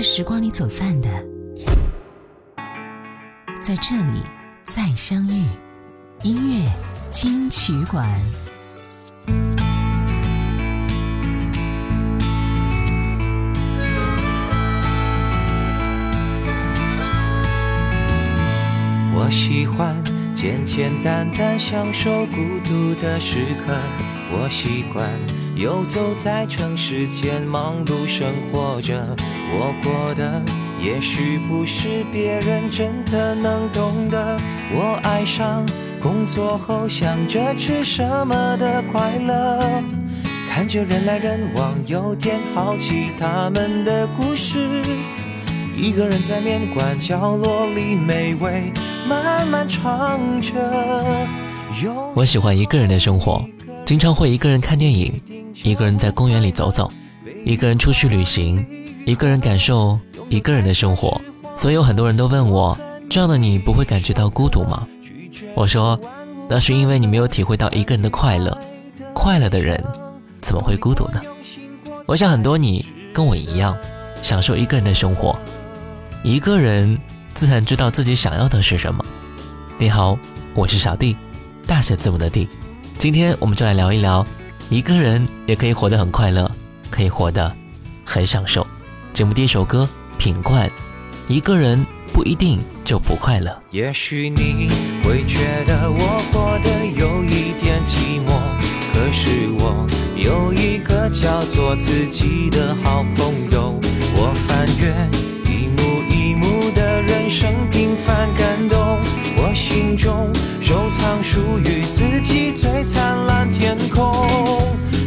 在时光里走散的，在这里再相遇。音乐金曲馆。我喜欢简简单单享受孤独的时刻，我习惯游走在城市间忙碌生活着，我过的也许不是别人真的能懂的，我爱上工作后想着吃什么的快乐，看着人来人往，有点好奇他们的故事。一个人在面馆角落里美味慢慢尝着。我喜欢一个人的生活，经常会一个人看电影，一个人在公园里走走，一个人出去旅行，一个人感受一个人的生活。所以有很多人都问我，这样的你不会感觉到孤独吗？我说，那是因为你没有体会到一个人的快乐。快乐的人怎么会孤独呢？我想很多你跟我一样，享受一个人的生活。一个人自然知道自己想要的是什么。你好，我是小弟，大写字母的弟。今天我们就来聊一聊，一个人也可以活得很快乐，可以活得很享受。节目第一首歌《品冠》，一个人不一定就不快乐。也许你会觉得我活得有一点寂寞，可是我有一个叫做自己的好朋友。我翻阅。人生平凡感动，我心中收藏属于自己最灿烂天空。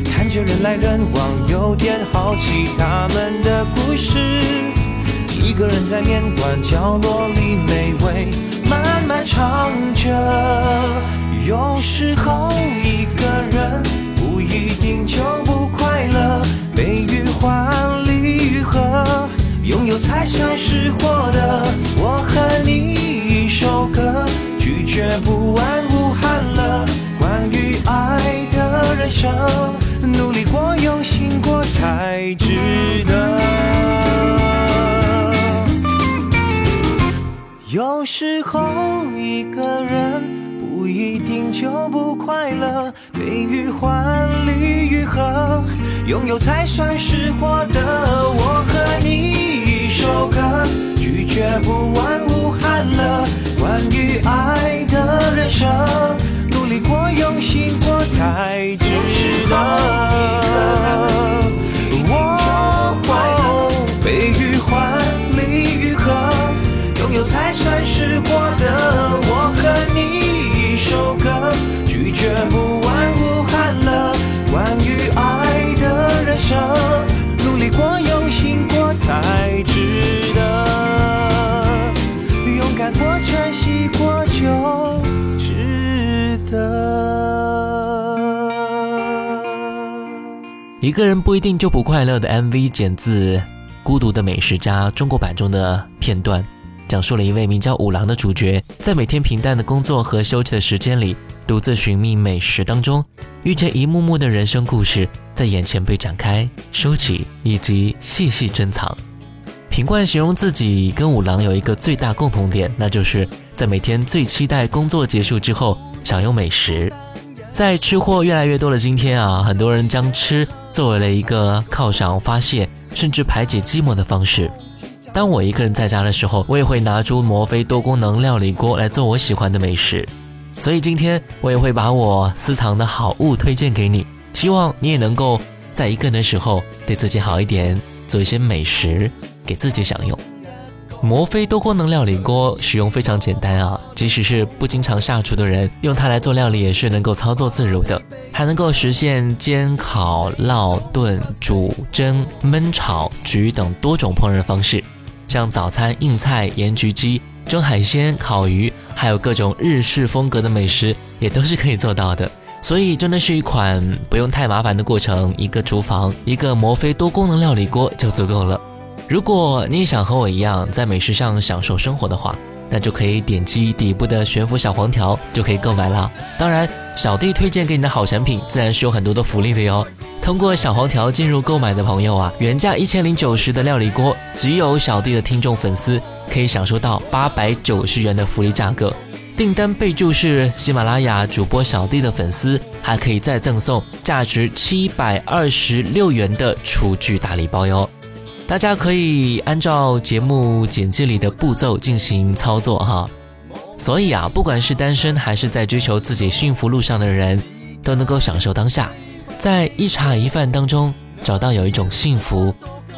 看着人来人往，有点好奇他们的。在面馆角落里美味慢慢尝着。有时候一个人不一定就不快乐，悲与欢，离与合。拥有才算是获得。我和你一首歌，拒绝不完无憾了。关于爱的人生，努力过，用心过，才值得。有时候一个人不一定就不快乐，悲与欢，离与合，拥有才算是获得。我和你一。首歌，拒绝不完无憾了。关于爱的人生，努力过，用心过，才值得。哦，一个人不一定就不快乐的 MV 剪自《孤独的美食家》中国版中的片段，讲述了一位名叫五郎的主角，在每天平淡的工作和休息的时间里，独自寻觅美食当中，遇见一幕幕的人生故事在眼前被展开、收起以及细细珍藏。品冠形容自己跟五郎有一个最大共同点，那就是在每天最期待工作结束之后享用美食。在吃货越来越多的今天啊，很多人将吃。作为了一个犒赏、发泄，甚至排解寂寞的方式。当我一个人在家的时候，我也会拿出摩飞多功能料理锅来做我喜欢的美食。所以今天我也会把我私藏的好物推荐给你，希望你也能够在一个人的时候对自己好一点，做一些美食给自己享用。摩飞多功能料理锅使用非常简单啊，即使是不经常下厨的人，用它来做料理也是能够操作自如的，还能够实现煎、烤、烙、炖、煮、蒸、焖、炒、焗等多种烹饪方式。像早餐硬菜、盐焗鸡、蒸海鲜、烤鱼，还有各种日式风格的美食，也都是可以做到的。所以真的是一款不用太麻烦的过程，一个厨房，一个摩飞多功能料理锅就足够了。如果你也想和我一样在美食上享受生活的话，那就可以点击底部的悬浮小黄条就可以购买了。当然，小弟推荐给你的好产品自然是有很多的福利的哟。通过小黄条进入购买的朋友啊，原价一千零九十的料理锅，只有小弟的听众粉丝可以享受到八百九十元的福利价格。订单备注是喜马拉雅主播小弟的粉丝，还可以再赠送价值七百二十六元的厨具大礼包哟。大家可以按照节目简介里的步骤进行操作哈。所以啊，不管是单身还是在追求自己幸福路上的人，都能够享受当下。在一茶一饭当中找到有一种幸福，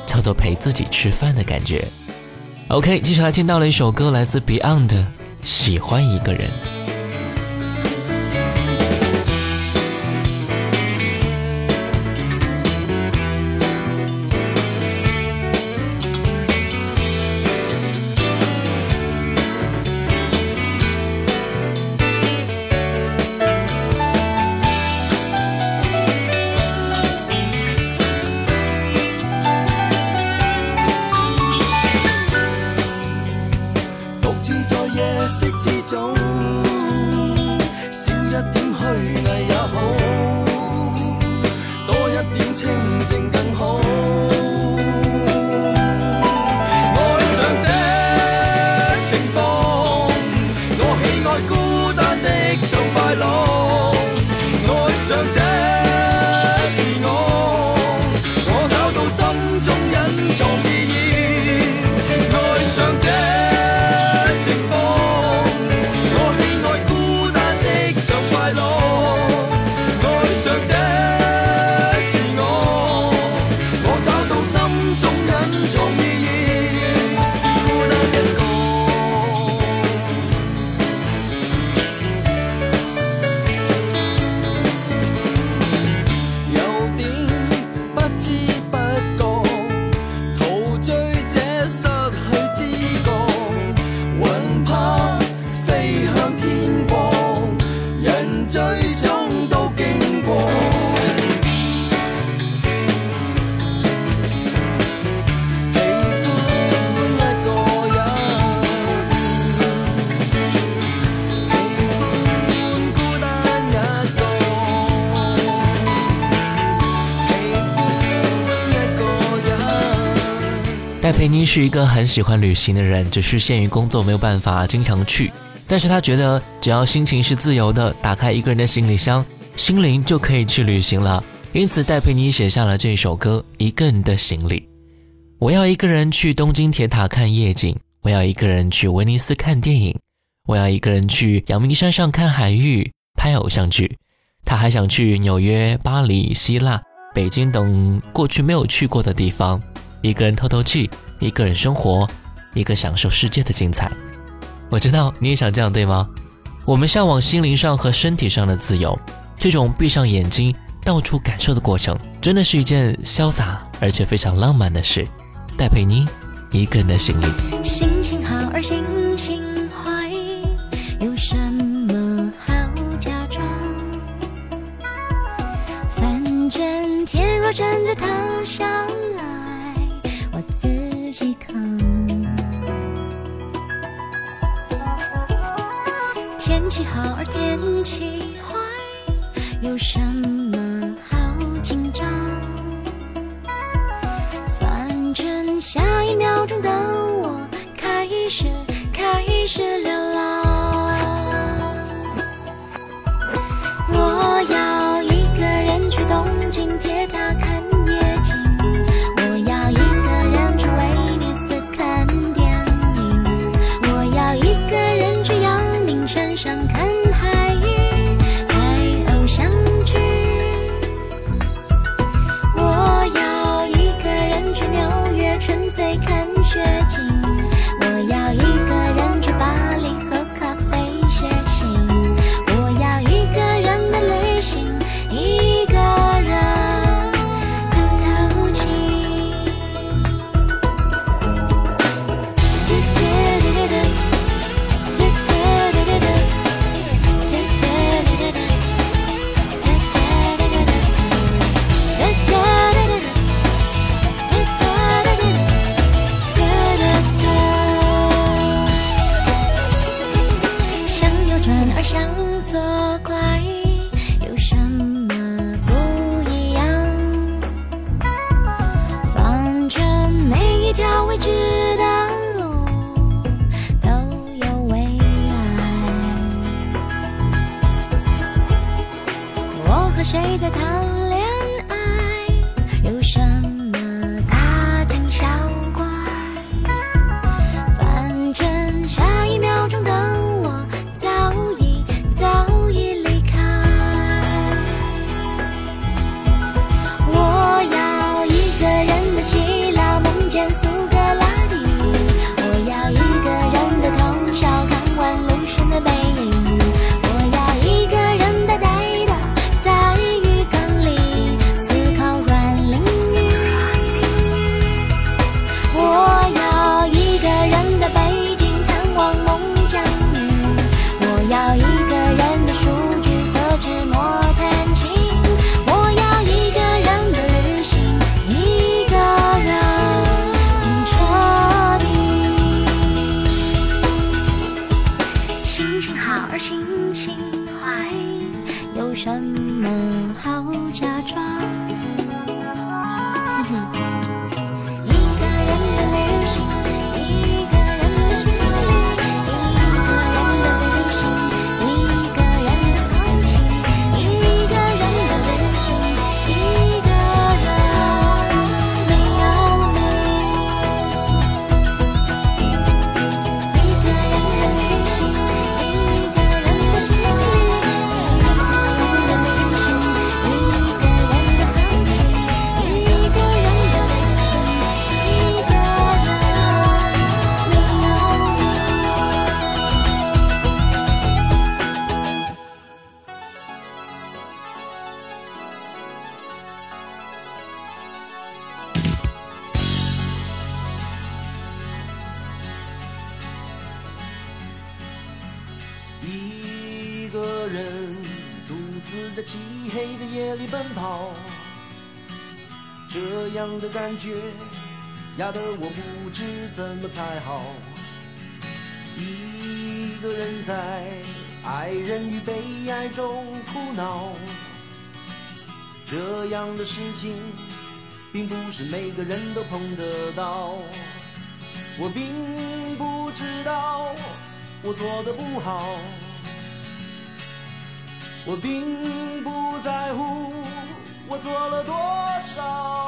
叫做陪自己吃饭的感觉。OK，接下来听到了一首歌，来自 Beyond，《喜欢一个人》。色之中少一点虚伪也好多一点清净更好。佩妮是一个很喜欢旅行的人，只是限于工作没有办法经常去。但是她觉得，只要心情是自由的，打开一个人的行李箱，心灵就可以去旅行了。因此，戴佩妮写下了这首歌《一个人的行李》。我要一个人去东京铁塔看夜景，我要一个人去威尼斯看电影，我要一个人去阳明山上看海域、拍偶像剧。他还想去纽约、巴黎、希腊、北京等过去没有去过的地方。一个人透透气，一个人生活，一个享受世界的精彩。我知道你也想这样，对吗？我们向往心灵上和身体上的自由，这种闭上眼睛到处感受的过程，真的是一件潇洒而且非常浪漫的事。戴佩妮，一个人的行李。心情好而心情坏，有什么好假装？反正天若真的塌下来。天气好而天气坏，有什么好紧张？反正下一秒钟的我开始开始流浪。我要一个人去东京铁塔一个人独自在漆黑的夜里奔跑这样的感觉压得我不知怎么才好一个人在爱人与被爱中苦恼。这样的事情并不是每个人都碰得到。我并我做的不好我并不在乎我做了多少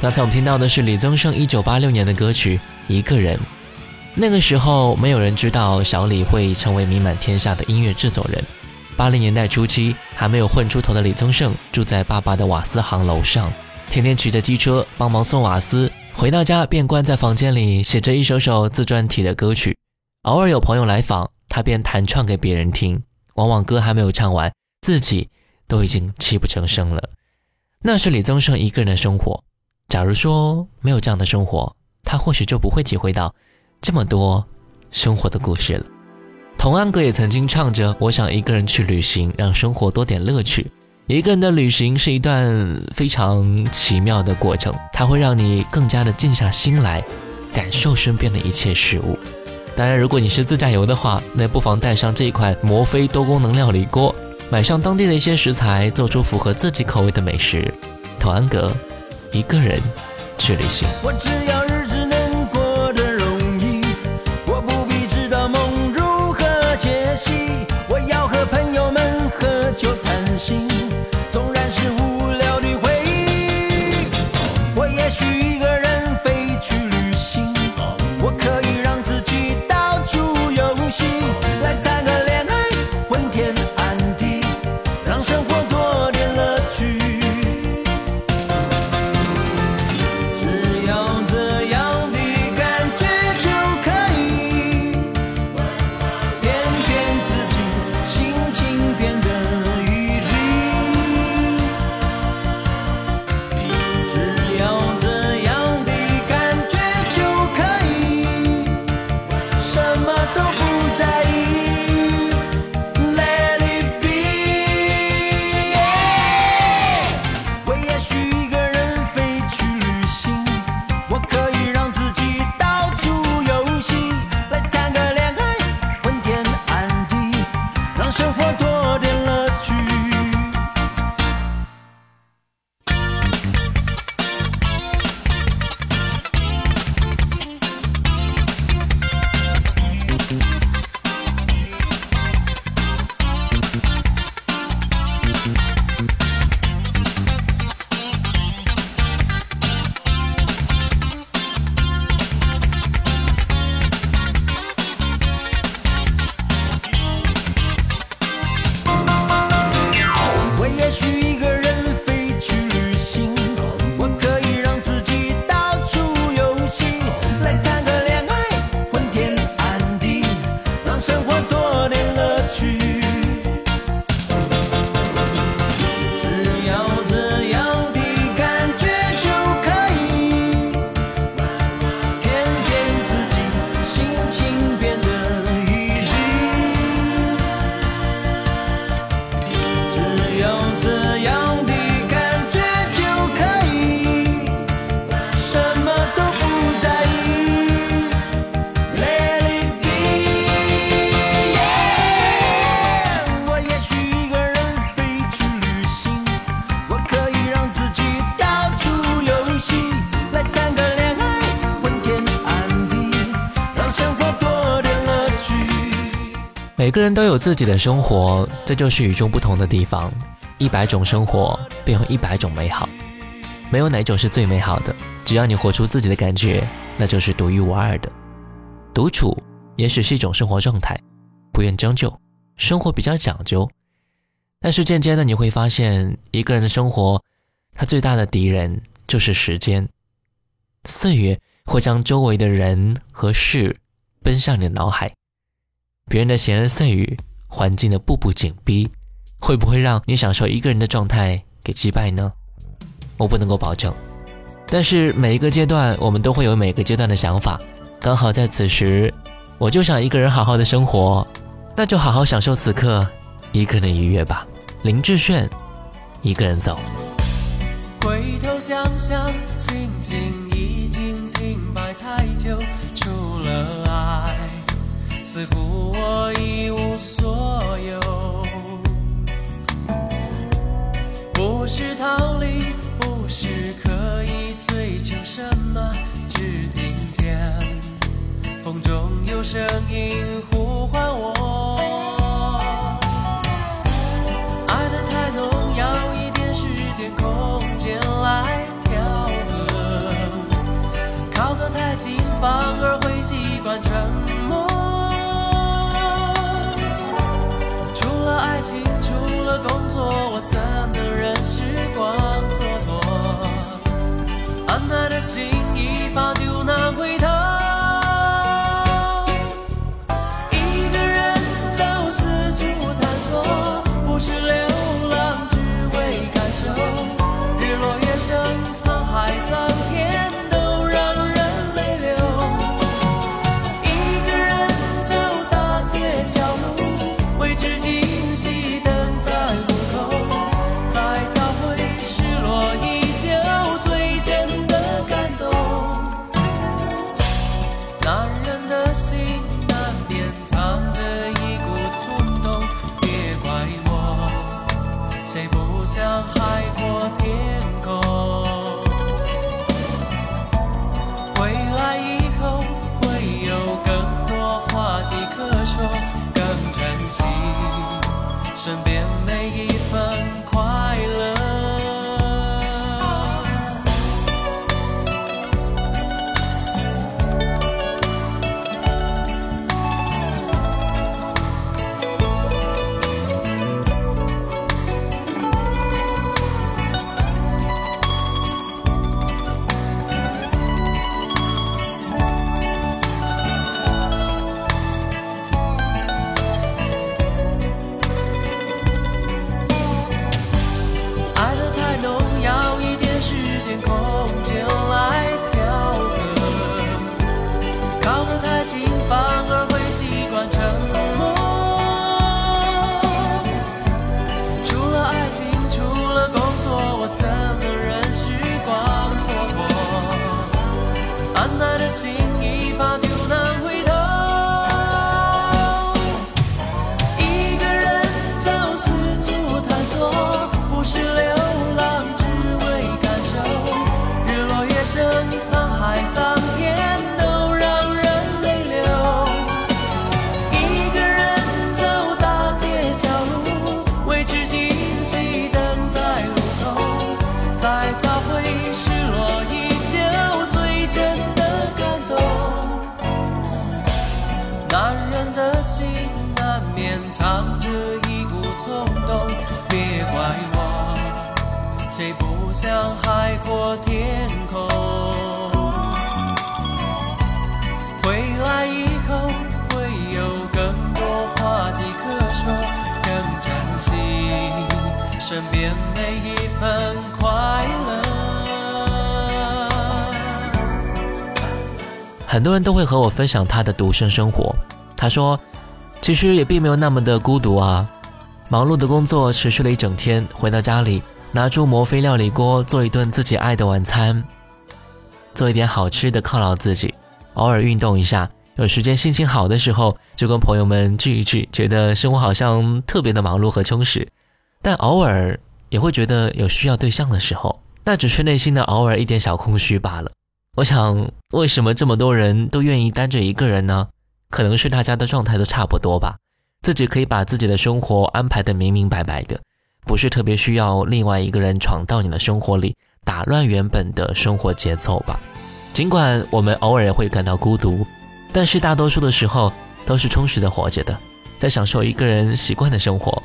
刚才我们听到的是李宗盛一九八六年的歌曲《一个人》。那个时候，没有人知道小李会成为名满天下的音乐制作人。八零年代初期，还没有混出头的李宗盛住在爸爸的瓦斯行楼上，天天骑着机车帮忙送瓦斯，回到家便关在房间里写着一首首自传体的歌曲。偶尔有朋友来访，他便弹唱给别人听，往往歌还没有唱完，自己都已经泣不成声了。那是李宗盛一个人的生活。假如说没有这样的生活，他或许就不会体会到这么多生活的故事了。童安格也曾经唱着：“我想一个人去旅行，让生活多点乐趣。”一个人的旅行是一段非常奇妙的过程，它会让你更加的静下心来，感受身边的一切事物。当然，如果你是自驾游的话，那不妨带上这一款摩飞多功能料理锅，买上当地的一些食材，做出符合自己口味的美食。童安格，一个人去旅行。每个人都有自己的生活，这就是与众不同的地方。一百种生活，便有一百种美好，没有哪种是最美好的。只要你活出自己的感觉，那就是独一无二的。独处也许是一种生活状态，不愿将就，生活比较讲究。但是渐渐的，你会发现，一个人的生活，他最大的敌人就是时间。岁月会将周围的人和事奔向你的脑海，别人的闲言碎语，环境的步步紧逼，会不会让你享受一个人的状态给击败呢？我不能够保证，但是每一个阶段，我们都会有每个阶段的想法。刚好在此时，我就想一个人好好的生活，那就好好享受此刻一个人的愉悦吧。林志炫，一个人走。回头想想，心情已经停摆太久，除了爱，似乎我一无所有。不是逃离，不是刻意追求什么，只听见风中有声音身边每一份快乐。很多人都会和我分享他的独身生活。他说，其实也并没有那么的孤独啊。忙碌的工作持续了一整天，回到家里，拿出摩飞料理锅做一顿自己爱的晚餐，做一点好吃的犒劳自己，偶尔运动一下。有时间心情好的时候，就跟朋友们聚一聚，觉得生活好像特别的忙碌和充实。但偶尔也会觉得有需要对象的时候，那只是内心的偶尔一点小空虚罢了。我想，为什么这么多人都愿意单着一个人呢？可能是大家的状态都差不多吧，自己可以把自己的生活安排得明明白白的，不是特别需要另外一个人闯到你的生活里，打乱原本的生活节奏吧。尽管我们偶尔也会感到孤独，但是大多数的时候都是充实的活着的，在享受一个人习惯的生活。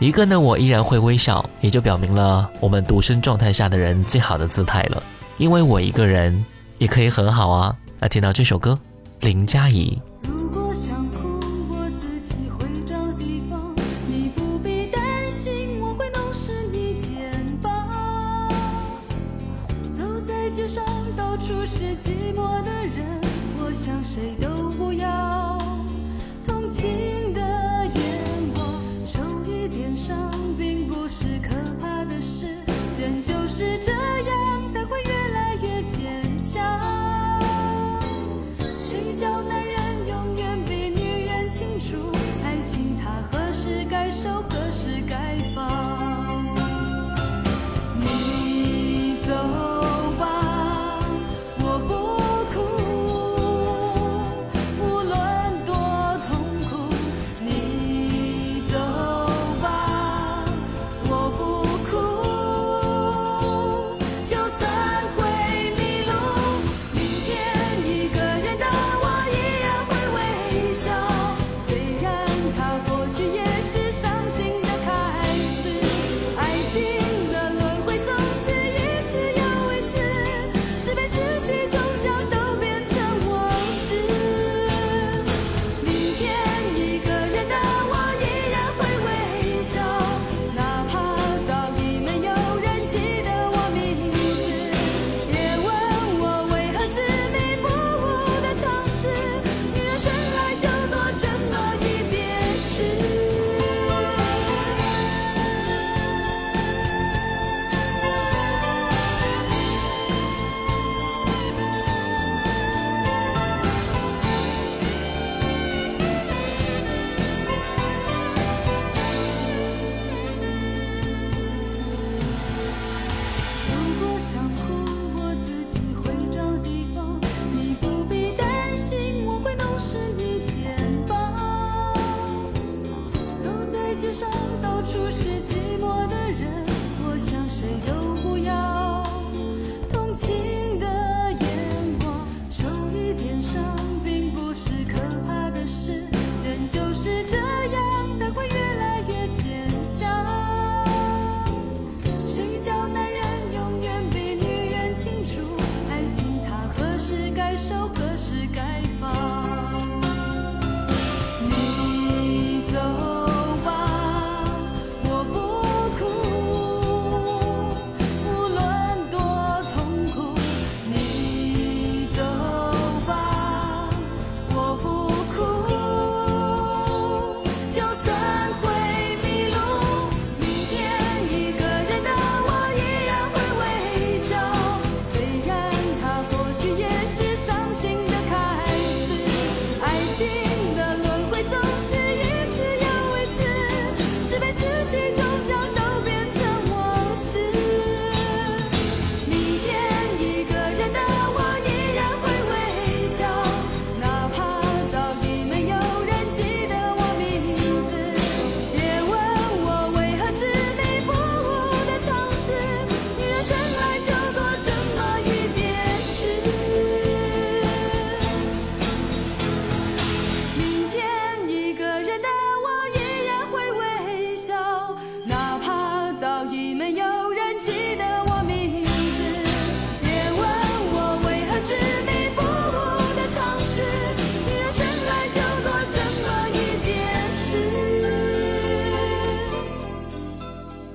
一个呢，我依然会微笑，也就表明了我们独身状态下的人最好的姿态了。因为我一个人也可以很好啊。那听到这首歌，林佳怡。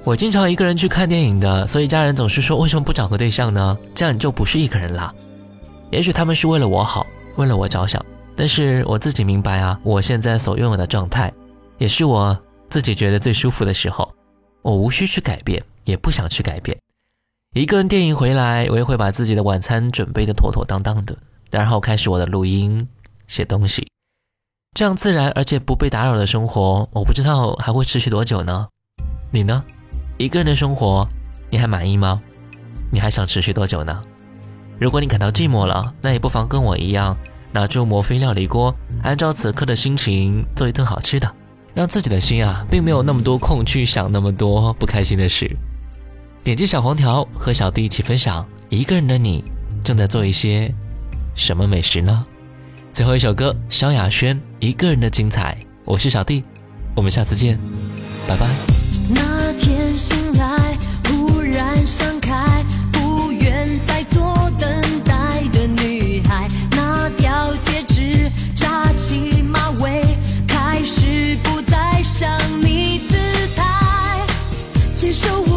我经常一个人去看电影的，所以家人总是说为什么不找个对象呢？这样你就不是一个人啦。也许他们是为了我好，为了我着想，但是我自己明白啊，我现在所拥有的状态，也是我自己觉得最舒服的时候，我无需去改变，也不想去改变。一个人电影回来，我也会把自己的晚餐准备的妥妥当当的，然后开始我的录音、写东西，这样自然而且不被打扰的生活，我不知道还会持续多久呢？你呢？一个人的生活，你还满意吗？你还想持续多久呢？如果你感到寂寞了，那也不妨跟我一样，拿出摩飞料理锅，按照此刻的心情做一顿好吃的，让自己的心啊，并没有那么多空去想那么多不开心的事。点击小黄条，和小弟一起分享，一个人的你正在做一些什么美食呢？最后一首歌，萧亚轩《一个人的精彩》，我是小弟，我们下次见，拜拜。那天醒来，忽然想开，不愿再做等待的女孩，拿掉戒指，扎起马尾，开始不再像你姿态，接受我。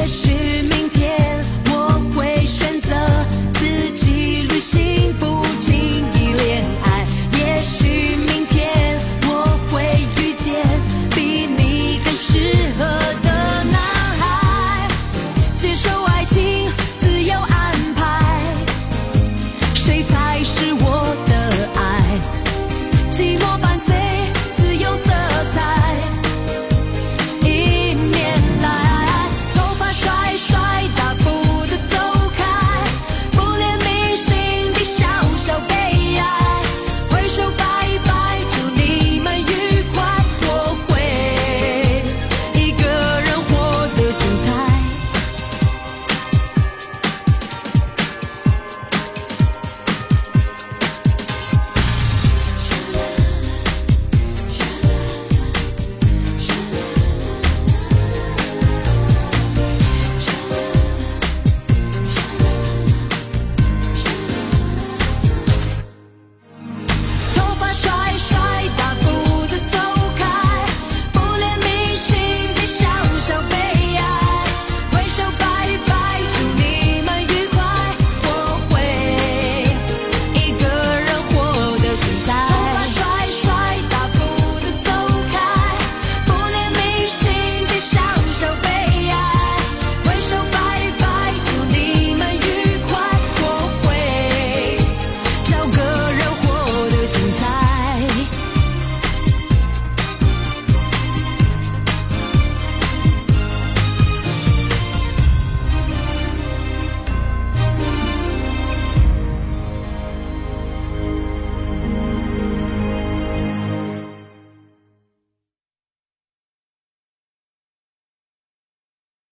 也许